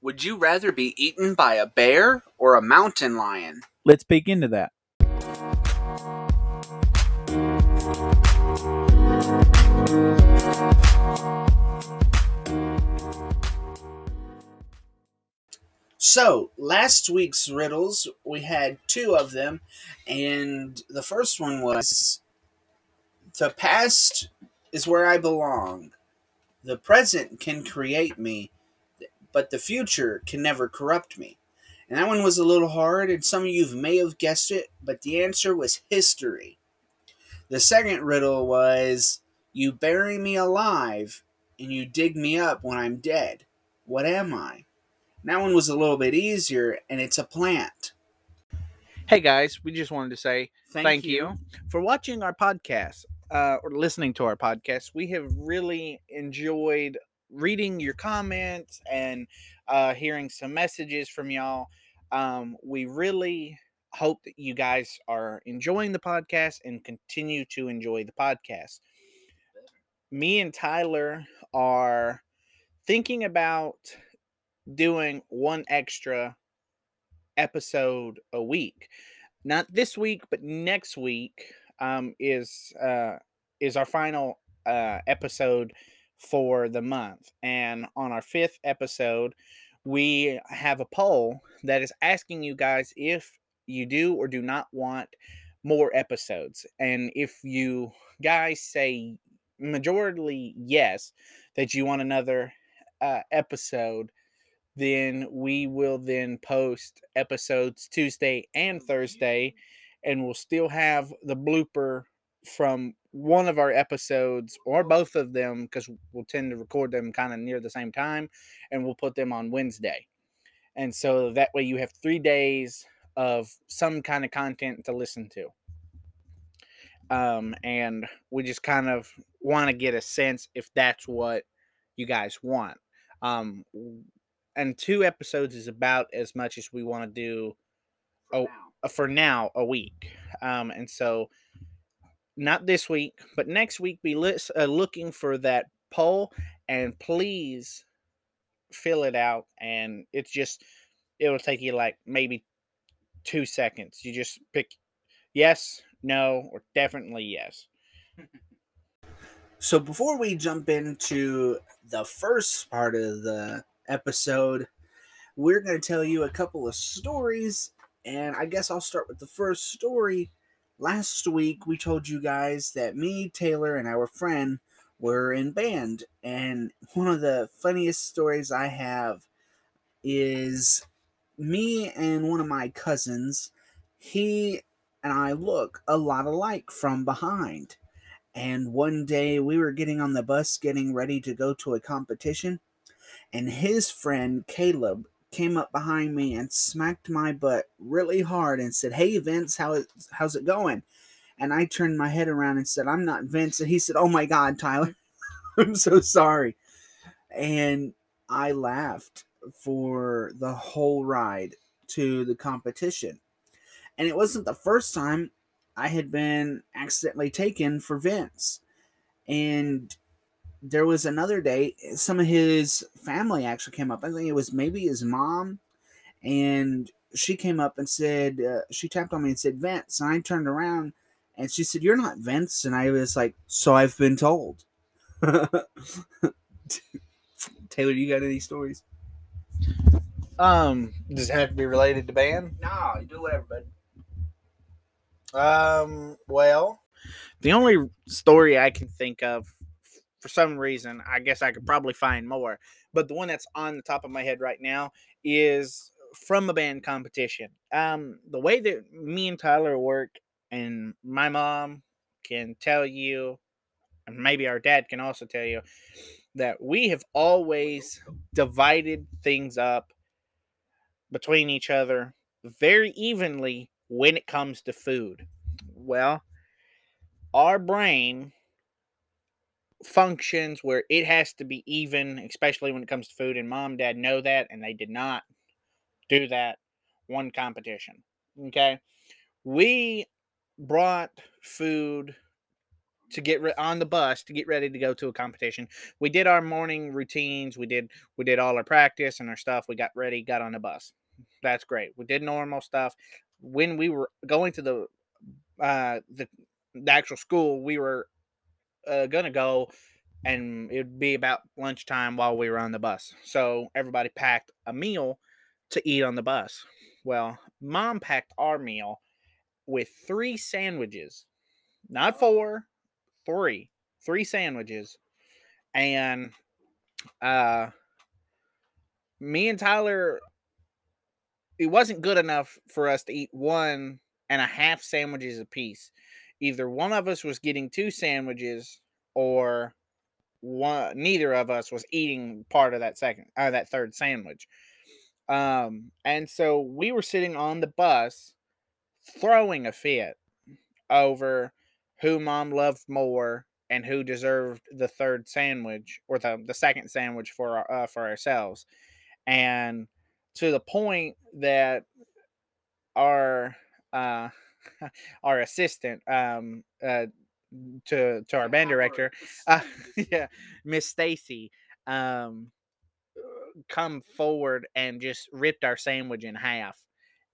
Would you rather be eaten by a bear or a mountain lion? Let's peek into that. So, last week's riddles, we had two of them, and the first one was The past is where I belong. The present can create me, but the future can never corrupt me. And that one was a little hard, and some of you may have guessed it, but the answer was history. The second riddle was You bury me alive, and you dig me up when I'm dead. What am I? That one was a little bit easier, and it's a plant. Hey guys, we just wanted to say Thank, thank, you. you. for watching our podcast uh, or listening to our podcast. We have really enjoyed reading your comments and uh, hearing some messages from y'all. Um, we really hope that you guys are enjoying the podcast and continue to enjoy the podcast. Me and Tyler are thinking about doing one extra episode a week. Not this week, but next week um, is uh, is our final uh, episode for the month. And on our fifth episode, we have a poll that is asking you guys if you do or do not want more episodes. And if you guys say majority yes, that you want another uh, episode, then we will then post episodes Tuesday and Thursday, and we'll still have the blooper from one of our episodes or both of them because we'll tend to record them kind of near the same time, and we'll put them on Wednesday. And so that way you have three days of some kind of content to listen to. Um, and we just kind of want to get a sense if that's what you guys want. Um, and two episodes is about as much as we want to do For Oh, now. for now a week. Um, and so not this week, but next week be uh, looking for that poll and please fill it out. And it's just it'll take you like maybe two seconds. You just pick yes, no, or definitely yes. So before we jump into the first part of the episode, we're going to tell you a couple of stories, and I guess I'll start with the first story. Last week, we told you guys that me, Taylor, and our friend were in band, and one of the funniest stories I have is me and one of my cousins. He and I look a lot alike from behind. And one day we were getting on the bus getting ready to go to a competition, and his friend Caleb came up behind me and smacked my butt really hard and said, "Hey Vince, how is, how's it going?" And I turned my head around and said, "I'm not Vince." And he said, "Oh my God, Tyler, I'm so sorry." And I laughed for the whole ride to the competition. And it wasn't the first time I had been accidentally taken for Vince. And there was another day, some of his family actually came up. I think it was maybe his mom. And she came up and said, uh, she tapped on me and said, Vince. And I turned around and she said, You're not Vince. And I was like, So I've been told. Taylor, you got any stories? Um, does it have to be related to band? No, you do whatever, bud. Um, well, the only story I can think of for some reason, I guess I could probably find more, but the one that's on the top of my head right now is from a band competition. Um, the way that me and Tyler work, and my mom can tell you, and maybe our dad can also tell you, that we have always divided things up between each other very evenly when it comes to food. Well, our brain functions where it has to be even, especially when it comes to food. And mom and dad know that, and they did not do that one competition. Okay. We brought food to get re- on the bus to get ready to go to a competition. We did our morning routines. We did we did all our practice and our stuff. We got ready, got on the bus. That's great. We did normal stuff. When we were going to the uh the, the actual school, we were uh, gonna go and it'd be about lunchtime while we were on the bus. So everybody packed a meal to eat on the bus. Well, mom packed our meal with three sandwiches, not four, three, three sandwiches, and uh, me and Tyler, it wasn't good enough for us to eat one and a half sandwiches apiece. Either one of us was getting two sandwiches, or one neither of us was eating part of that second or uh, that third sandwich. Um, and so we were sitting on the bus throwing a fit over who mom loved more and who deserved the third sandwich or the, the second sandwich for our, uh, for ourselves and to the point that our uh, our assistant um, uh, to to our band director uh, yeah miss stacy um, come forward and just ripped our sandwich in half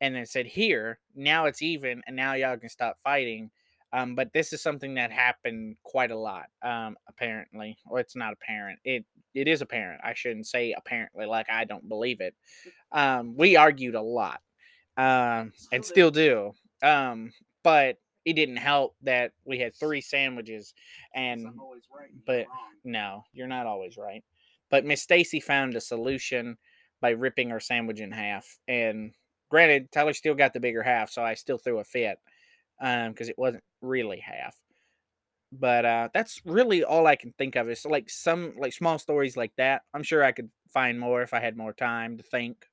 and then said here now it's even and now y'all can stop fighting um, but this is something that happened quite a lot, um, apparently. Well, it's not apparent. It it is apparent. I shouldn't say apparently, like I don't believe it. Um, we argued a lot, um, and still do. Um, but it didn't help that we had three sandwiches, and right, but no, you're not always right. But Miss Stacy found a solution by ripping her sandwich in half. And granted, Tyler still got the bigger half, so I still threw a fit because um, it wasn't really half. But uh, that's really all I can think of. Is like some like small stories like that. I'm sure I could find more if I had more time to think.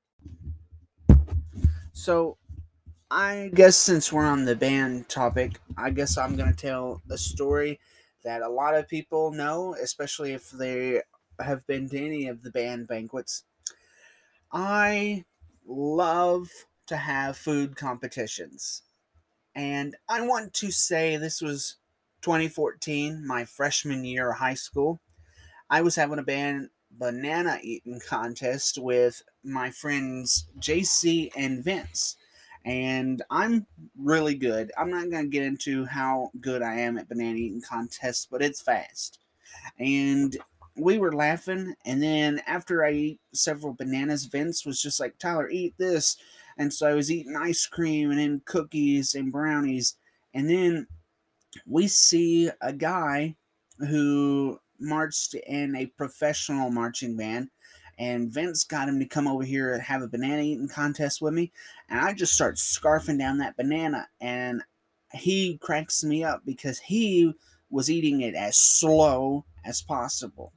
So, I guess since we're on the band topic, I guess I'm gonna tell a story that a lot of people know, especially if they have been to any of the band banquets. I love to have food competitions. And I want to say this was 2014, my freshman year of high school. I was having a band banana eating contest with my friends JC and Vince. And I'm really good. I'm not going to get into how good I am at banana eating contests, but it's fast. And we were laughing. And then after I ate several bananas, Vince was just like, Tyler, eat this. And so I was eating ice cream and then cookies and brownies. And then we see a guy who marched in a professional marching band. And Vince got him to come over here and have a banana eating contest with me. And I just start scarfing down that banana. And he cracks me up because he was eating it as slow as possible.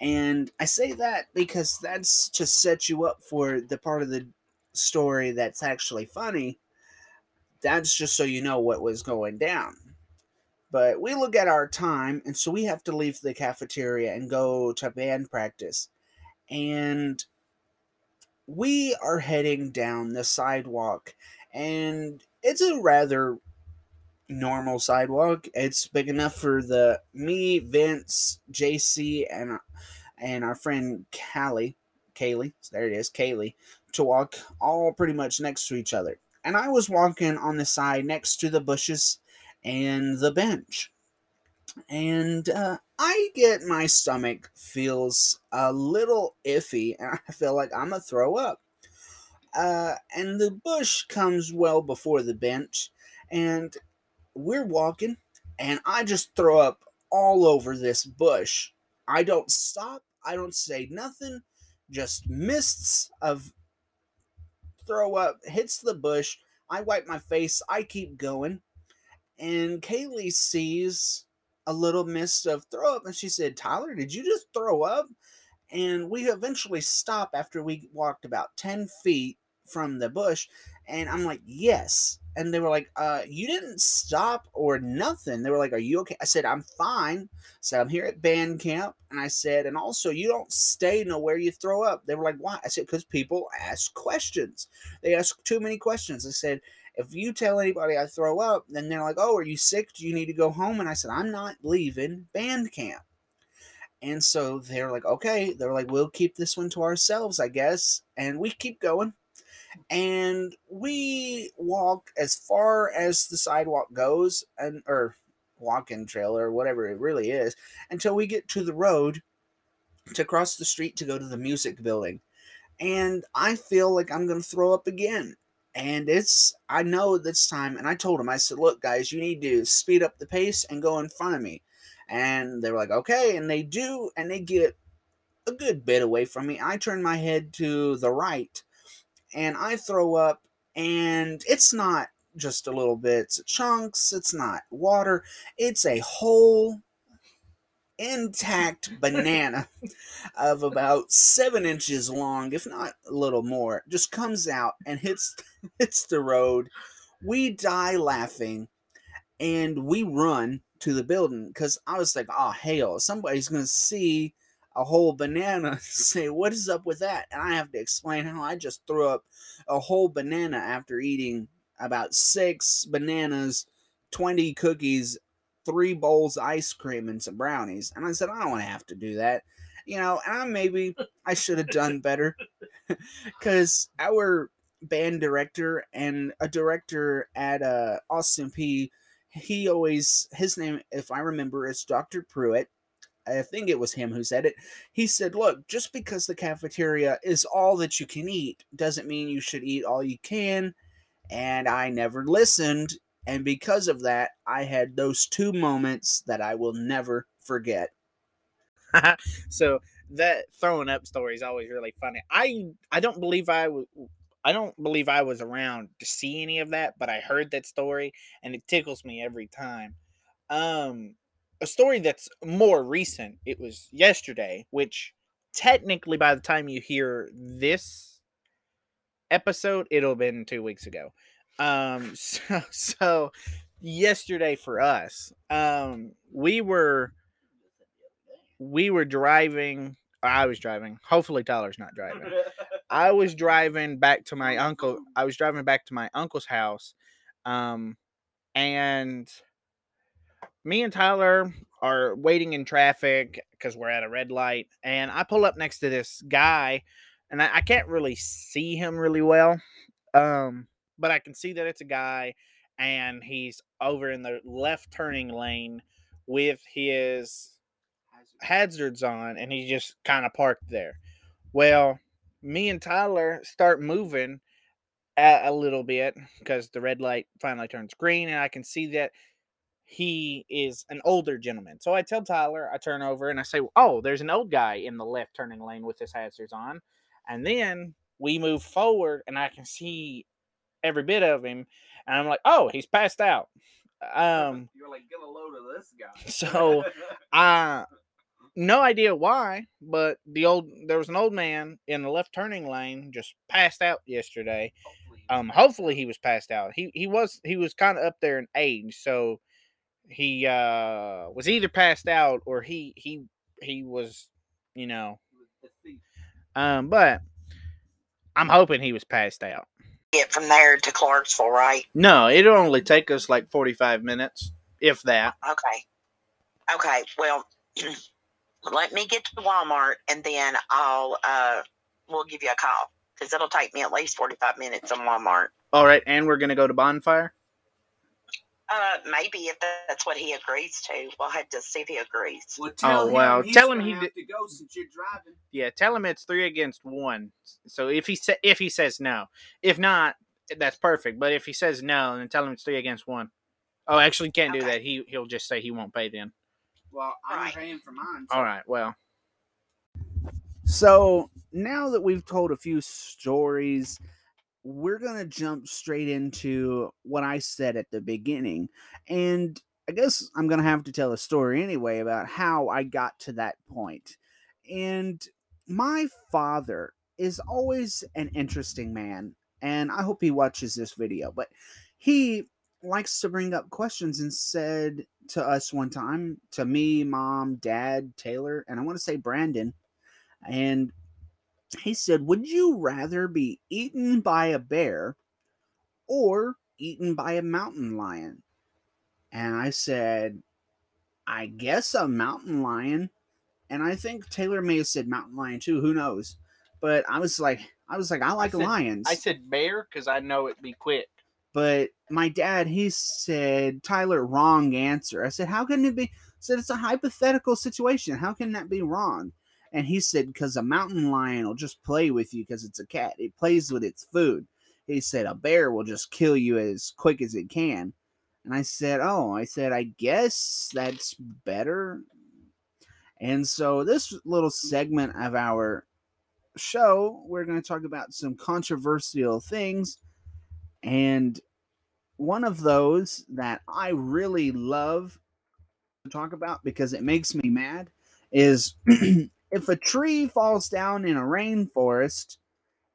And I say that because that's to set you up for the part of the story that's actually funny, that's just so you know what was going down. But we look at our time, and so we have to leave the cafeteria and go to band practice. And we are heading down the sidewalk, and it's a rather normal sidewalk. It's big enough for the me, Vince, JC, and uh, and our friend Callie, Kaylee. There it is, Kaylee to walk all pretty much next to each other. And I was walking on the side next to the bushes and the bench. And uh, I get my stomach feels a little iffy, and I feel like I'm gonna throw up. Uh, and the bush comes well before the bench, and we're walking, and I just throw up all over this bush. I don't stop, I don't say nothing, just mists of throw up, hits the bush. I wipe my face. I keep going. And Kaylee sees a little mist of throw up and she said, Tyler, did you just throw up? And we eventually stop after we walked about 10 feet from the bush. And I'm like, yes and they were like, uh, you didn't stop or nothing. They were like, Are you okay? I said, I'm fine. Said, I'm here at band camp. And I said, and also you don't stay nowhere you throw up. They were like, Why? I said, Because people ask questions. They ask too many questions. I said, If you tell anybody I throw up, then they're like, "Oh, are you sick? Do you need to go home?" And I said, "I'm not leaving band camp." And so they're like, "Okay." They're like, "We'll keep this one to ourselves, I guess." And we keep going. And we walk as far as the sidewalk goes and or walking trail or whatever it really is until we get to the road to cross the street to go to the music building. And I feel like I'm going to throw up again. And it's, I know this time, and I told him, I said, look, guys, you need to speed up the pace and go in front of me. And they were like, okay. And they do, and they get a good bit away from me. I turn my head to the right and I throw up, and it's not just a little bit it's chunks, it's not water, it's a whole intact banana of about seven inches long, if not a little more, just comes out and hits hits the road. We die laughing and we run to the building because I was like, oh hell, somebody's gonna see a whole banana say, What is up with that? And I have to explain how I just threw up a whole banana after eating about six bananas, 20 cookies, three bowls of ice cream, and some brownies. And I said, I don't want to have to do that. You know, and I maybe I should have done better because our band director and a director at uh, Austin Peay, he always, his name, if I remember, is Dr. Pruitt. I think it was him who said it. He said, Look, just because the cafeteria is all that you can eat doesn't mean you should eat all you can and I never listened. And because of that, I had those two moments that I will never forget. so that throwing up story is always really funny. I I don't believe I was I don't believe I was around to see any of that, but I heard that story and it tickles me every time. Um a story that's more recent. It was yesterday, which technically by the time you hear this episode, it'll have been two weeks ago. Um, so, so yesterday for us, um, we were we were driving. I was driving. Hopefully, Tyler's not driving. I was driving back to my uncle. I was driving back to my uncle's house, um, and me and Tyler are waiting in traffic because we're at a red light, and I pull up next to this guy and I, I can't really see him really well. Um, but I can see that it's a guy, and he's over in the left turning lane with his hazards on, and he's just kind of parked there. Well, me and Tyler start moving a, a little bit because the red light finally turns green, and I can see that he is an older gentleman. So I tell Tyler, I turn over and I say, Oh, there's an old guy in the left turning lane with his hazards on. And then we move forward and I can see every bit of him. And I'm like, oh, he's passed out. Um, You're like, get a load of this guy. so I no idea why, but the old there was an old man in the left turning lane just passed out yesterday. Um, hopefully he was passed out. He he was he was kind of up there in age, so he uh was either passed out or he he he was you know um, but I'm hoping he was passed out. Get from there to Clarksville, right? No, it'll only take us like 45 minutes, if that. Okay. Okay. Well, let me get to Walmart and then I'll uh we'll give you a call because it'll take me at least 45 minutes in Walmart. All right, and we're gonna go to Bonfire. Uh, maybe if that's what he agrees to, we'll have to see if he agrees. Well, Oh, well, he's tell him he have did- to go since you're driving. Yeah, tell him it's three against one. So if he sa- if he says no, if not, that's perfect. But if he says no, then tell him it's three against one. Oh, actually, can't do that. He he'll just say he won't pay then. Well, I'm Right. paying for mine. All right, well, So now that we've told a few stories, we're going to jump straight into what I said at the beginning. And I guess I'm going to have to tell a story anyway about how I got to that point. And my father is always an interesting man. And I hope he watches this video. But he likes to bring up questions and said to us one time, to me, mom, dad, Taylor, and I want to say Brandon, and he said, Would you rather be eaten by a bear or eaten by a mountain lion. And I said, I guess a mountain lion. And I think Taylor may have said mountain lion too. Who knows? But I was like, I was like, I like said- lions. I said bear because I know it'd be quick. but my dad, he said, Tyler, wrong answer. I said, how can it be? I said, it's a hypothetical situation. How can that be wrong? And he said, because a mountain lion will just play with you because it's a cat. It plays with its food. He said, a bear will just kill you as quick as it can. And I said, oh, I said, I guess that's better. And so, this little segment of our show, we're going to talk about some controversial things. And one of those that I really love to talk about because it makes me mad is if a tree falls down in a rainforest,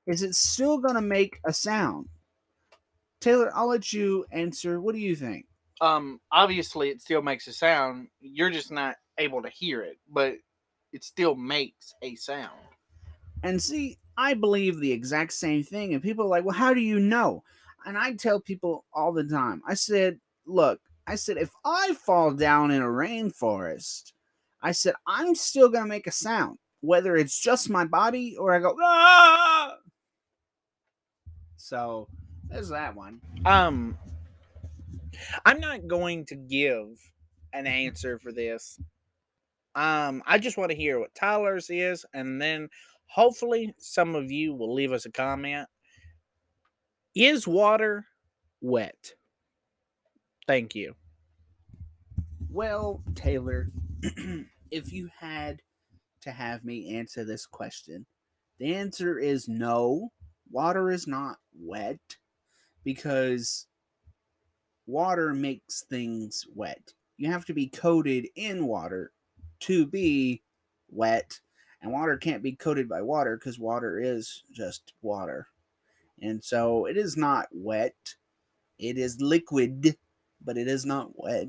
is it still going to make a sound? Taylor, I'll let you answer. What do you think? Um, obviously, it still makes a sound. You're just not able to hear it, but it still makes a sound. And see, I believe the exact same thing. And people are like, well, how do you know? And I tell people all the time, I said, look, I said, if I fall down in a rainforest, I said, I'm still going to make a sound, whether it's just my body or I go, ah! So there's that one. Um, I'm not going to give an answer for this. Um, I just want to hear what Tyler's is, and then hopefully some of you will leave us a comment. Is water wet? Thank you. Well, Taylor, if you had to have me answer this question, the answer is no. Water is not wet because water makes things wet. You have to be coated in water to be wet, and water can't be coated by water because water is just water. And so it is not wet. It is liquid, but it is not wet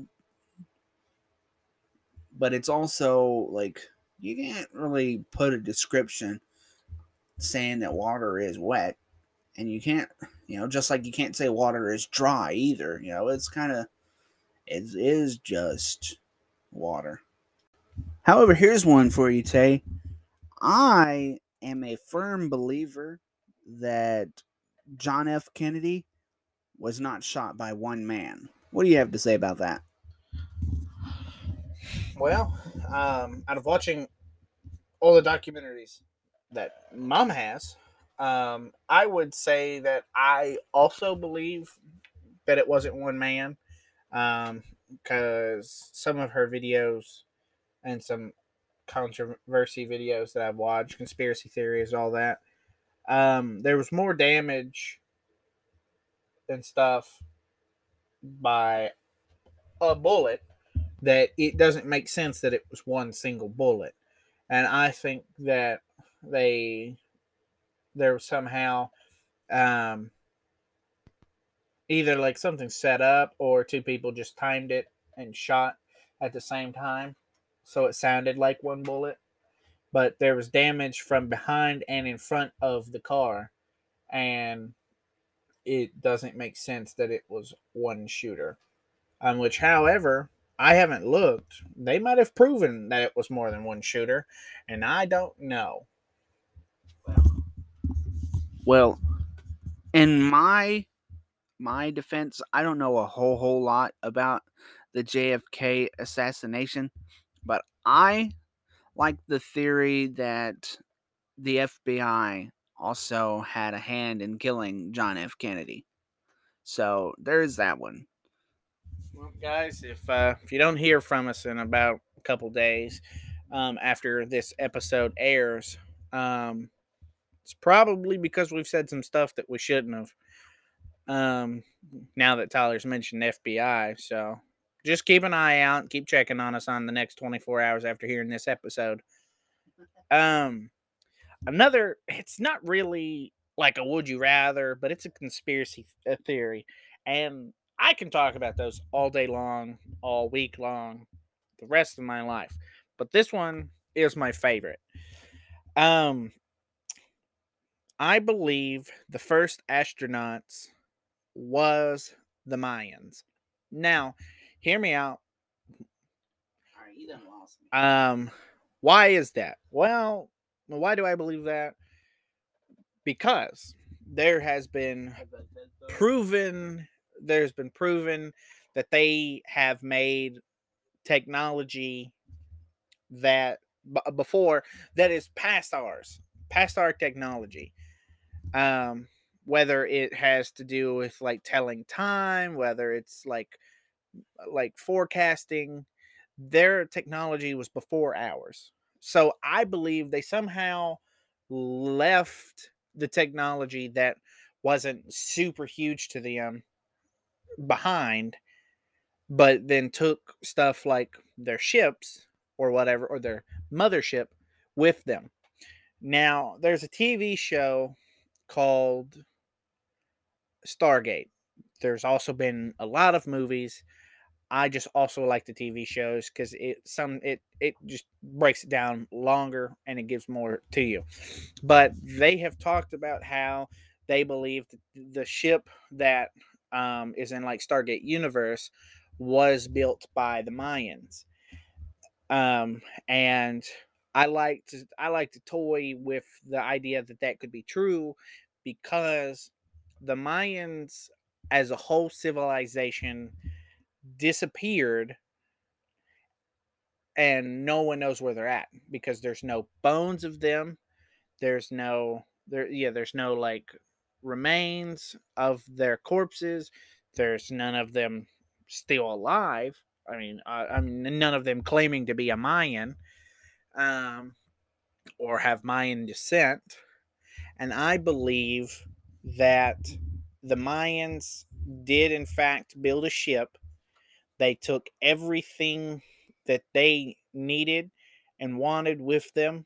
but it's also like you can't really put a description saying that water is wet and you can't you know just like you can't say water is dry either you know it's kind of it is just water. However here's one for you tay. I am a firm believer that john f. Kennedy was not shot by one man. What do you have to say about that Well, um, out of watching all the documentaries that mom has, um, I would say that I also believe that it wasn't one man, because some of her videos and some controversy videos that I've watched, conspiracy theories, all that, um, there was more damage and stuff by a bullet that it doesn't make sense that it was one single bullet. And I think that they there was somehow um either like something set up or two people just timed it and shot at the same time so it sounded like one bullet but there was damage from behind and in front of the car and it doesn't make sense that it was one shooter on which however I haven't looked. They might have proven that it was more than one shooter, and I don't know. Well, in my my defense, I don't know a whole whole lot about the JFK assassination, but I like the theory that the FBI also had a hand in killing John F. Kennedy. So there's that one. Guys, if uh, if you don't hear from us in about a couple days um, after this episode airs, um, it's probably because we've said some stuff that we shouldn't have. Um, now that Tyler's mentioned FBI, so just keep an eye out. Keep checking on us on the next 24 hours after hearing this episode. Um, another, it's not really like a would you rather, but it's a conspiracy th- theory, and I can talk about those all day long, all week long, the rest of my life. But this one is my favorite. Um I believe the first astronauts was the Mayans. Now, hear me out. All right, you done lost me. Um, why is that? Well, why do I believe that? Because there has been proven there's been proven that they have made technology that b- before that is past ours past our technology. Um whether it has to do with like telling time whether it's like like forecasting their technology was before ours. So i believe they somehow left the technology that wasn't super huge to them behind but then took stuff like their ships or whatever or their mothership with them. Now there's a tv show called stargate. There's also been a lot of movies. I just also like the tv shows because it some it it just breaks it down longer and it gives more to you. But they have talked about how they believe the ship that um, is in like stargate universe was built by the mayans. Um, and i like to i like to toy with the idea that that could be true because the mayans as a whole civilization disappeared and no one knows where they're at because there's no bones of them. There's no there yeah there's no like remains of their corpses there's none of them still alive i mean uh, i mean none of them claiming to be a mayan um or have mayan descent. And i believe that the mayans did in fact build a ship. They took everything that they needed and wanted with them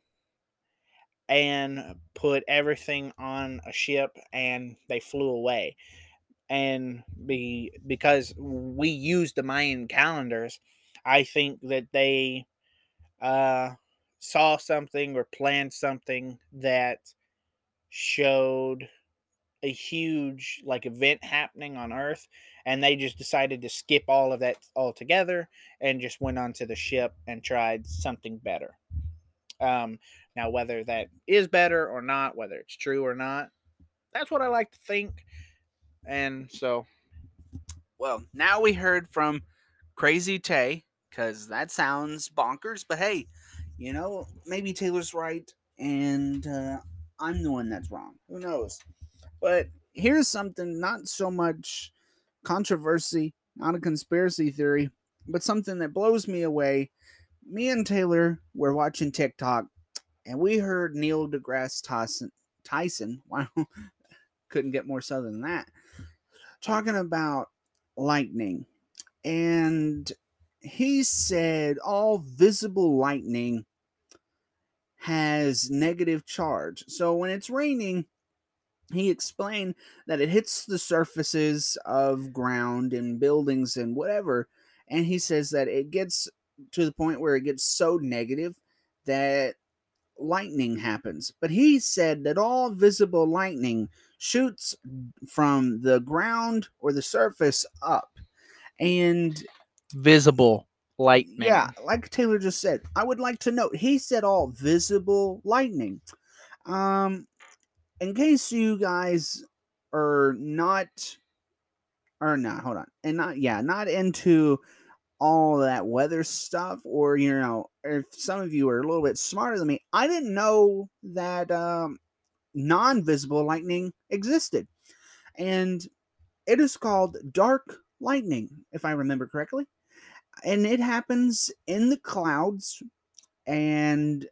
and put everything on a ship and they flew away. And be because we use the mayan calendars i think that they uh saw something or planned something that showed a huge like event happening on earth and they just decided to skip all of that altogether and just went onto the ship and tried something better um now whether that is better or not whether it's true or not that's what i like to think and so Well, now we heard from Crazy Tay because that sounds bonkers. But hey, you know, maybe Taylor's right and uh, I'm the one that's wrong. Who knows? But here's something not so much controversy, not a conspiracy theory, but something that blows me away. Me and Taylor were watching TikTok and we heard Neil deGrasse Tyson. Tyson, wow, couldn't get more southern than that. Talking about lightning. And he said all visible lightning has negative charge. So when it's raining, he explained that it hits the surfaces of ground and buildings and whatever. And he says that it gets to the point where it gets so negative that lightning happens. But he said that all visible lightning shoots from the ground or the surface up. And visible lightning yeah, like Taylor just said, I would like to note he said all visible lightning. Um, in case you guys are not, or not, hold on, and not yeah, not into all that weather stuff, or you know, if some of you are a little bit smarter than me, I didn't know that um, non-visible lightning existed, and it is called dark lightning, if I remember correctly. And it happens in the clouds and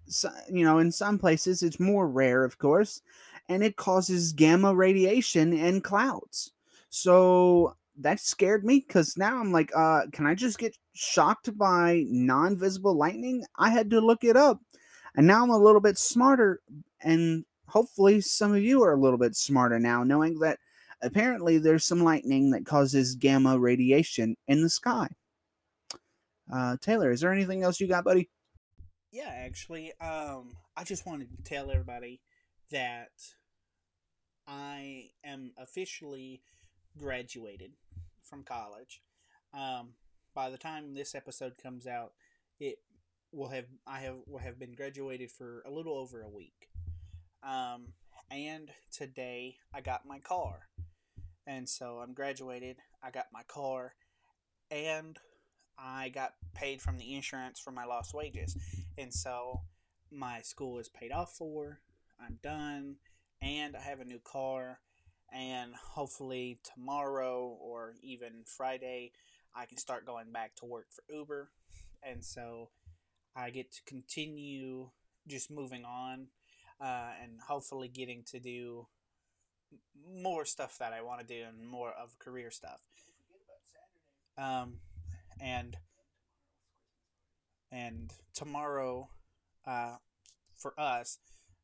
you know in some places it's more rare of course and it causes gamma radiation in clouds. So that scared me because now i'm like uh can i just get shocked by non-visible lightning? I had to look it up and now i'm a little bit smarter and hopefully some of you are a little bit smarter now knowing that apparently there's some lightning that causes gamma radiation in the sky. Uh, Taylor, is there anything else you got, buddy? Yeah, actually, um, I just wanted to tell everybody that I am officially graduated from college. Um, by the time this episode comes out, it will have I have will have been graduated for a little over a week. Um, and today I got my car, and so I'm graduated. I got my car, and I got paid from the insurance for my lost wages, and so my school is paid off for. I'm done, and I have a new car, and hopefully tomorrow or even Friday, I can start going back to work for Uber, and so I get to continue just moving on, uh, and hopefully getting to do more stuff that I want to do and more of career stuff. Um, and and tomorrow, uh, for us,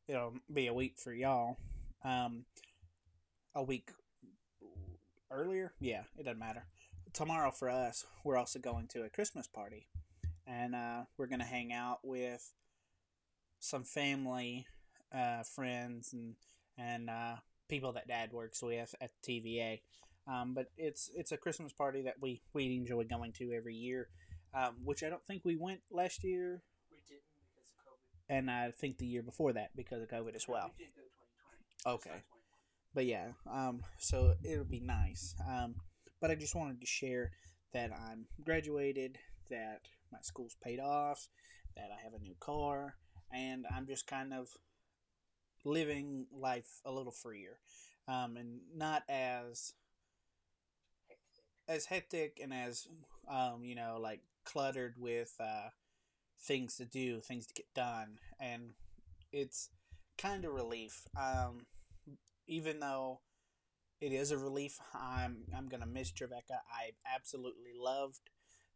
it'll be a week for y'all. Um, a week earlier, yeah, it doesn't matter. Tomorrow for us, we're also going to a Christmas party, and uh, we're gonna hang out with some family, uh, friends, and and uh, people that Dad works with at TVA. Um, but it's it's a Christmas party that we we enjoy going to every year, um, which I don't think we went last year, We didn't because of COVID. and I think the year before that because of COVID as well. We did go 2020. Okay. Just not 21. But yeah, um, so it'll be nice. Um, but I just wanted to share that I'm graduated, that my school's paid off, that I have a new car, and I'm just kind of living life a little freer, um, and not as as hectic and as um, you know like cluttered with uh, things to do, things to get done, and it's kind of relief. Um, even though it is a relief, I'm I'm gonna miss Trevecca. I absolutely loved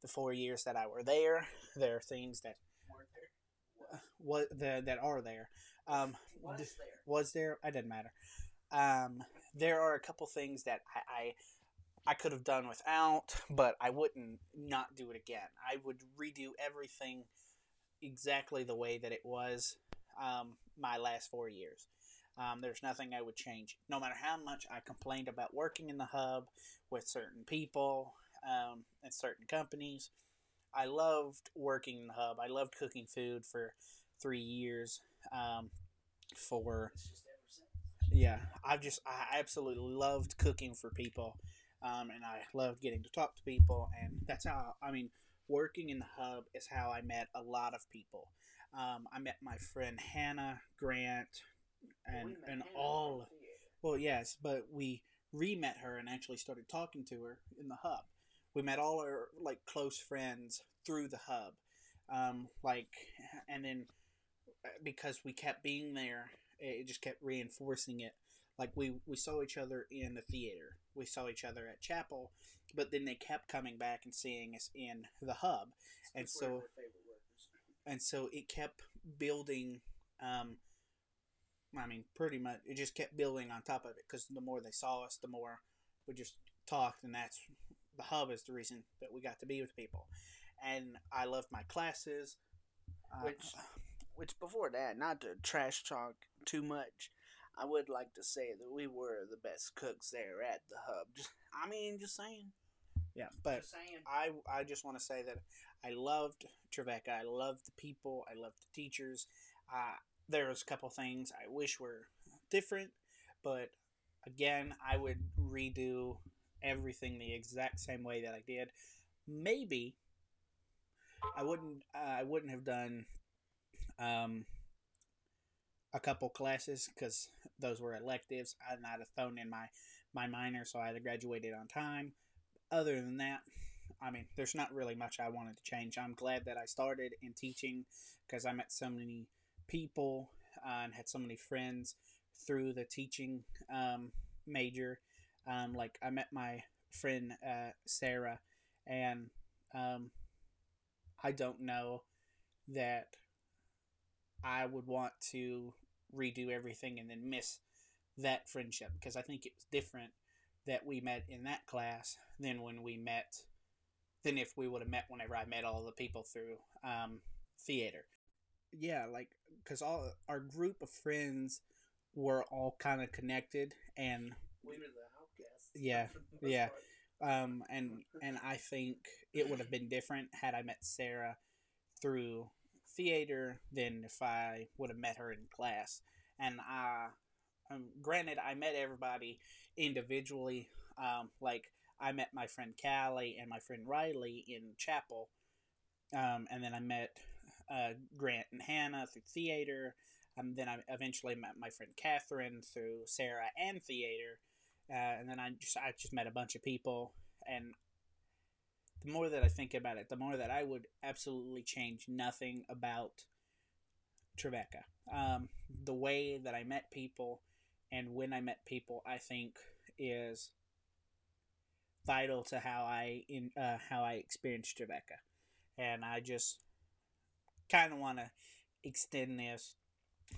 the four years that I were there. There are things that Weren't what the, that are there. Um, Was there? was there? It didn't matter. Um, there are a couple things that I, I I could have done without, but I wouldn't not do it again. I would redo everything exactly the way that it was um, my last four years. Um, there's nothing I would change. No matter how much I complained about working in the hub with certain people um, and certain companies, I loved working in the hub. I loved cooking food for three years. Um, for yeah, I've just I absolutely loved cooking for people, um, and I loved getting to talk to people, and that's how I mean working in the hub is how I met a lot of people. Um, I met my friend Hannah Grant, and We met and all well, yes, but we re-met her and actually started talking to her in the hub. We met all our like close friends through the hub, um, like, and then uh, because we kept being there, it just kept reinforcing it. Like we we saw each other in the theater, we saw each other at chapel, but then they kept coming back and seeing us in the hub, and so of their favorite workers. and so it kept building um i mean pretty much it just kept building on top of it because the more they saw us the more we just talked and that's the hub is the reason that we got to be with people and i loved my classes uh, Which, which before that, not to trash talk too much, I would like to say that we were the best cooks there at the hub. Just, I mean, just saying. yeah but I, I just want to say that I loved Trevecca. I loved the people. I loved the teachers. Uh, there was a couple things I wish were different, but again, I would redo everything the exact same way that I did. Maybe I wouldn't. Uh, I wouldn't have done um, a couple classes because those were electives. I'd have thrown in my my minor, so I'd have graduated on time. Other than that, I mean, there's not really much I wanted to change. I'm glad that I started in teaching because I met so many people uh, and had so many friends through the teaching um, major. Um, like I met my friend uh, Sarah, and um, I don't know that I would want to redo everything and then miss that friendship because I think it's different that we met in that class than when we met than if we would have met whenever I met all the people through um, theater. Yeah, like because all our group of friends were all kind of connected, and We were the outcasts. Yeah, for the most yeah. part. Um, and and I think it would have been different had I met Sarah through theater than if I would have met her in class. And I, um, granted, I met everybody individually. Um, like I met my friend Callie and my friend Riley in chapel, um, and then I met uh, Grant and Hannah through theater. Um, then I eventually met my friend Catherine through Sarah and theater, uh, and then I just I just met a bunch of people. And the more that I think about it, the more that I would absolutely change nothing about Trevecca. Um, the way that I met people and when I met people, I think is vital to how I in uh, how I experienced Trevecca, and I just kind of want to extend this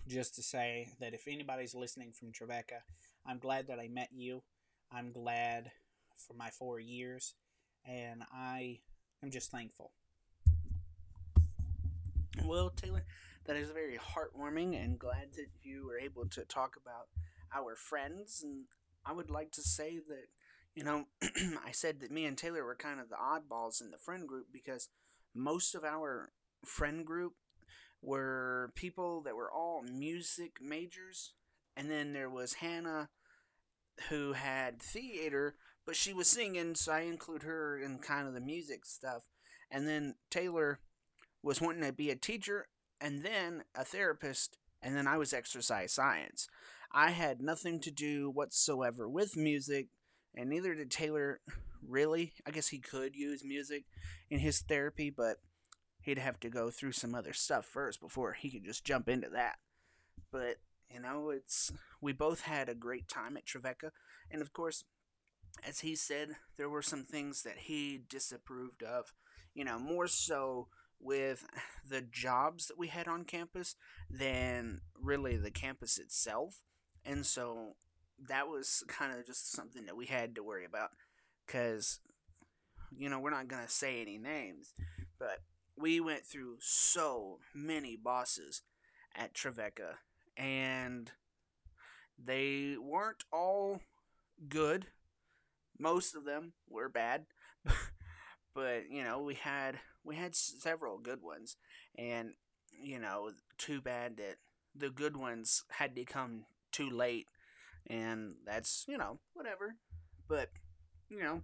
just to say that if anybody's listening from Trevecca, I'm glad that I met you. I'm glad for my four years, and I am just thankful. Well, Taylor, that is very heartwarming and glad that you were able to talk about our friends. And I would like to say that, you know, I said that me and Taylor were kind of the oddballs in the friend group because most of our friend group were people that were all music majors. And then there was Hannah, who had theater, but she was singing, so I include her in kind of the music stuff. And then Taylor was wanting to be a teacher and then a therapist, and then I was exercise science. I had nothing to do whatsoever with music, and neither did Taylor really. I guess he could use music in his therapy, but he'd have to go through some other stuff first before he could just jump into that. But, you know, it's we both had a great time at Trevecca, and of course, as he said, there were some things that he disapproved of, you know, more so with the jobs that we had on campus than really the campus itself. And so that was kind of just something that we had to worry about because, you know, we're not going to say any names, but we went through so many bosses at Trevecca and they weren't all good. Most of them were bad. but, you know, we had we had several good ones, and you know, too bad that the good ones had to come too late, and that's you know whatever. But you know,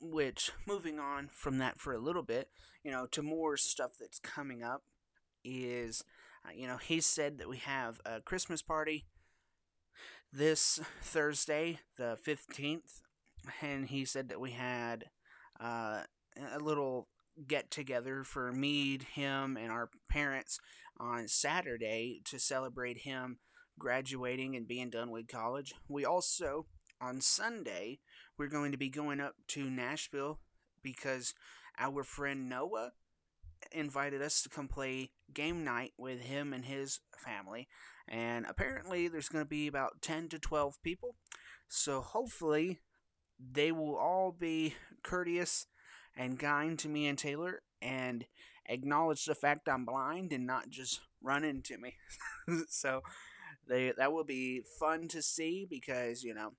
which moving on from that for a little bit, you know, to more stuff that's coming up is, uh, you know, he said that we have a Christmas party this Thursday, the 15th, and he said that we had uh, a little get together for me, him, and our parents on Saturday to celebrate him graduating and being done with college. We also, on Sunday, we're going to be going up to Nashville because our friend Noah invited us to come play game night with him and his family. And apparently, there's going to be about 10 to 12 people. So hopefully, they will all be courteous and kind to me and Taylor and acknowledge the fact I'm blind and not just run into me. so they that will be fun to see because, you know,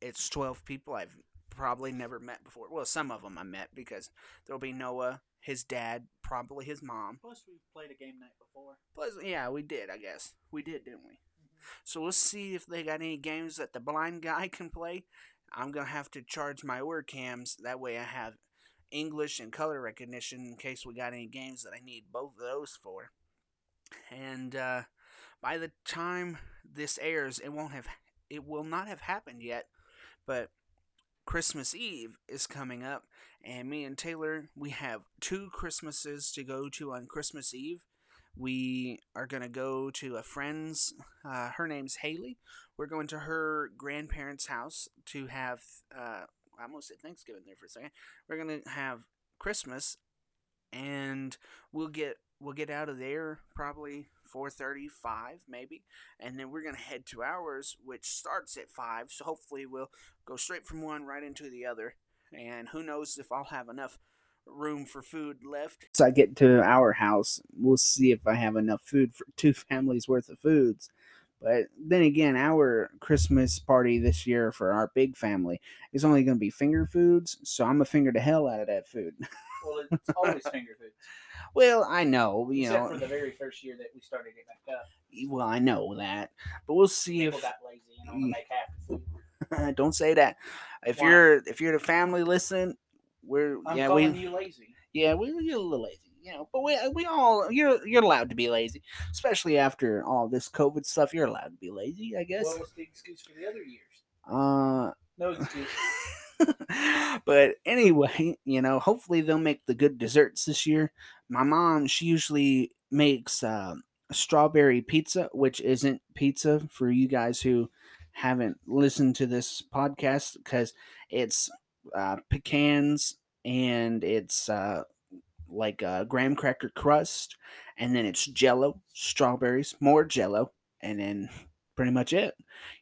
it's 12 people I've probably never met before. Well, some of them I met because there'll be Noah, his dad, probably his mom. Plus, we played a game night before. Plus, yeah, we did, I guess. We did, didn't we? Mm-hmm. So let's see if they got any games that the blind guy can play. I'm going to have to charge my OrCams. That way I have English and color recognition in case we got any games that I need both of those for. And uh, by the time this airs, it won't have, it will not have happened yet. But Christmas Eve is coming up, and me and Taylor, we have two Christmases to go to on Christmas Eve. We are going to go to a friend's, uh, her name's Haley. We're going to her grandparents' house to have uh, I almost said Thanksgiving there for a second. We're gonna have Christmas, and we'll get we'll get out of there probably 4:35 maybe, and then we're gonna head to ours, which starts at five. So hopefully we'll go straight from one right into the other, and who knows if I'll have enough room for food left. So I get to our house, we'll see if I have enough food for two families worth of foods. But then again, our Christmas party this year for our big family is only going to be finger foods, so I'm gonna finger the hell out of that food. Well, it's always finger foods. Well, I know, you Except know. for the very first year that we started it back up. Well, I know that, but we'll see People if got lazy and make half don't say that. If Why? you're if you're the family listening, we're I'm yeah we you lazy. yeah we we're a little lazy, you know. But we we all you're you're allowed to be lazy, especially after all this COVID stuff. You're allowed to be lazy, I guess. What was the excuse for the other years? Uh, No excuse. but anyway, you know, hopefully they'll make the good desserts this year. My mom, she usually makes uh, strawberry pizza, which isn't pizza for you guys who haven't listened to this podcast because it's uh, pecans and it's uh, like a graham cracker crust, and then it's jello, strawberries, more jello, and then pretty much it.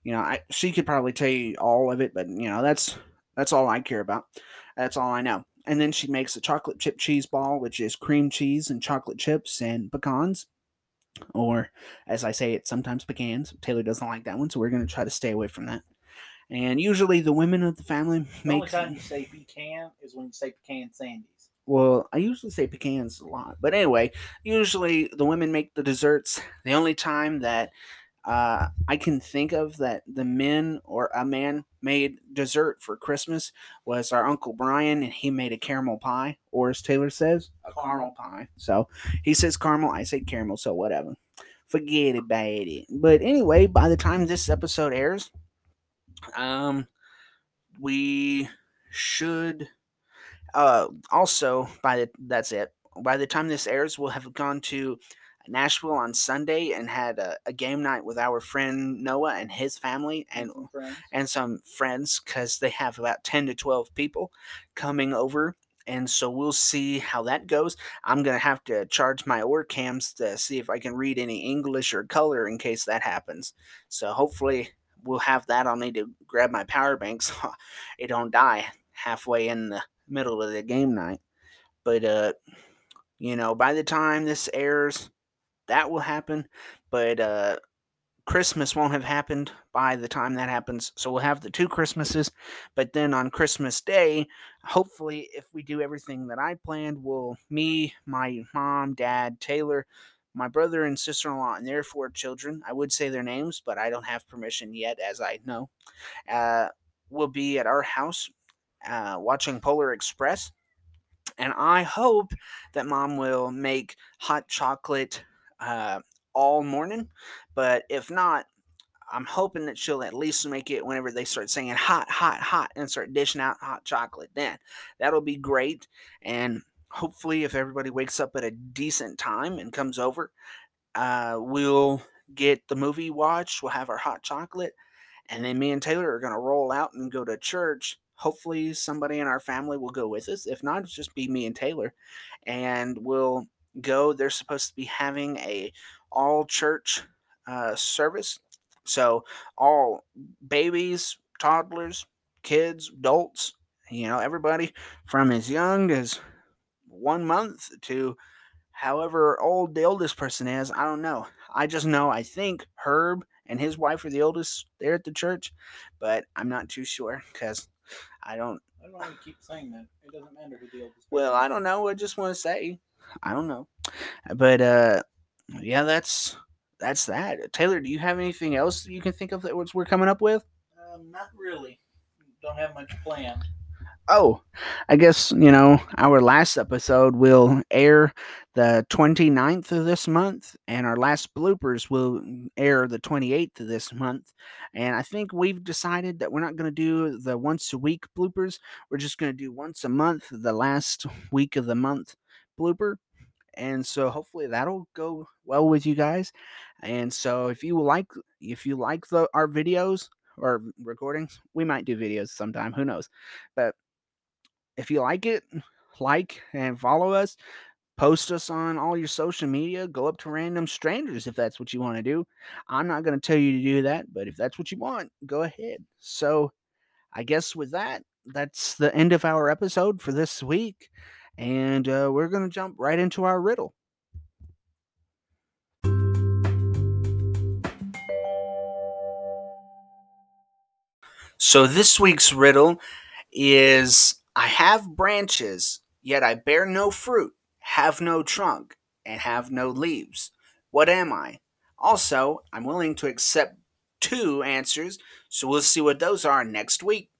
You know, I she could probably tell you all of it, but you know, that's that's all I care about. That's all I know. And then she makes a chocolate chip cheese ball, which is cream cheese and chocolate chips and pecans. Or, as I say it, sometimes pecans. Taylor doesn't like that one, so we're going to try to stay away from that. And usually the women of the family The only make. time you say pecan is when you say pecan sandies. Well, I usually say pecans a lot. But anyway, usually the women make the desserts. The only time that uh, I can think of that the men or a man made dessert for Christmas was our Uncle Brian, and he made a caramel pie, or as Taylor says, a caramel pie. So he says caramel, I say caramel, so whatever. Forget about it. But anyway, by the time this episode airs, um, we should uh also by the that's it by the time this airs we'll have gone to nashville on sunday and had a, a game night with our friend noah and his family and some friends. and some friends because they have about 10 to 12 people coming over. And so we'll see how that goes. I'm going to have to charge my OrCams to see if i can read any english or color in case that happens. So hopefully we'll have that. I'll need to grab my power bank so it don't die halfway in the middle of the game night. But uh you know by the time this airs that will happen but uh Christmas won't have happened by the time that happens. So we'll have the two Christmases. But then on Christmas Day, hopefully, if we do everything that I planned, will me, my mom, dad, Taylor, my brother and sister in law, and their four children, I would say their names, but I don't have permission yet, as I know, uh, will be at our house uh, watching Polar Express. And I hope that mom will make hot chocolate uh, all morning. But if not, I'm hoping that she'll at least make it whenever they start saying hot, hot, hot and start dishing out hot chocolate. Then that'll be great. And hopefully, if everybody wakes up at a decent time and comes over, uh, we'll get the movie watched. We'll have our hot chocolate. And then me and Taylor are going to roll out and go to church. Hopefully, somebody in our family will go with us. If not, it's just be me and Taylor. And we'll go. They're supposed to be having a all church uh, service. So all babies, toddlers, kids, adults, you know, everybody from as young as one month to however old the oldest person is. I don't know. I just know I think Herb and his wife are the oldest there at the church, but I'm not too sure because I don't. I don't want to keep saying that. It doesn't matter who the oldest. Well, I don't know. I just want to say, I don't know, but uh, yeah, that's that's that. Taylor, do you have anything else you can think of that we're coming up with? Um, not really. Don't have much planned. Oh, I guess, you know, our last episode will air the 29th of this month, and our last bloopers will air the 28th of this month. And I think we've decided that we're not going to do the once a week bloopers. We're just going to do once a month, the last week of the month blooper. And so hopefully that'll go well with you guys. And so if you like if you like the our videos or recordings, we might do videos sometime, who knows. But if you like it, like and follow us. Post us on all your social media. Go up to random strangers if that's what you want to do. I'm not going to tell you to do that, but if that's what you want, go ahead. So, I guess with that, that's the end of our episode for this week and uh, we're going to jump right into our riddle. So, this week's riddle is I have branches, yet I bear no fruit, have no trunk, and have no leaves. What am I? Also, I'm willing to accept two answers, so we'll see what those are next week.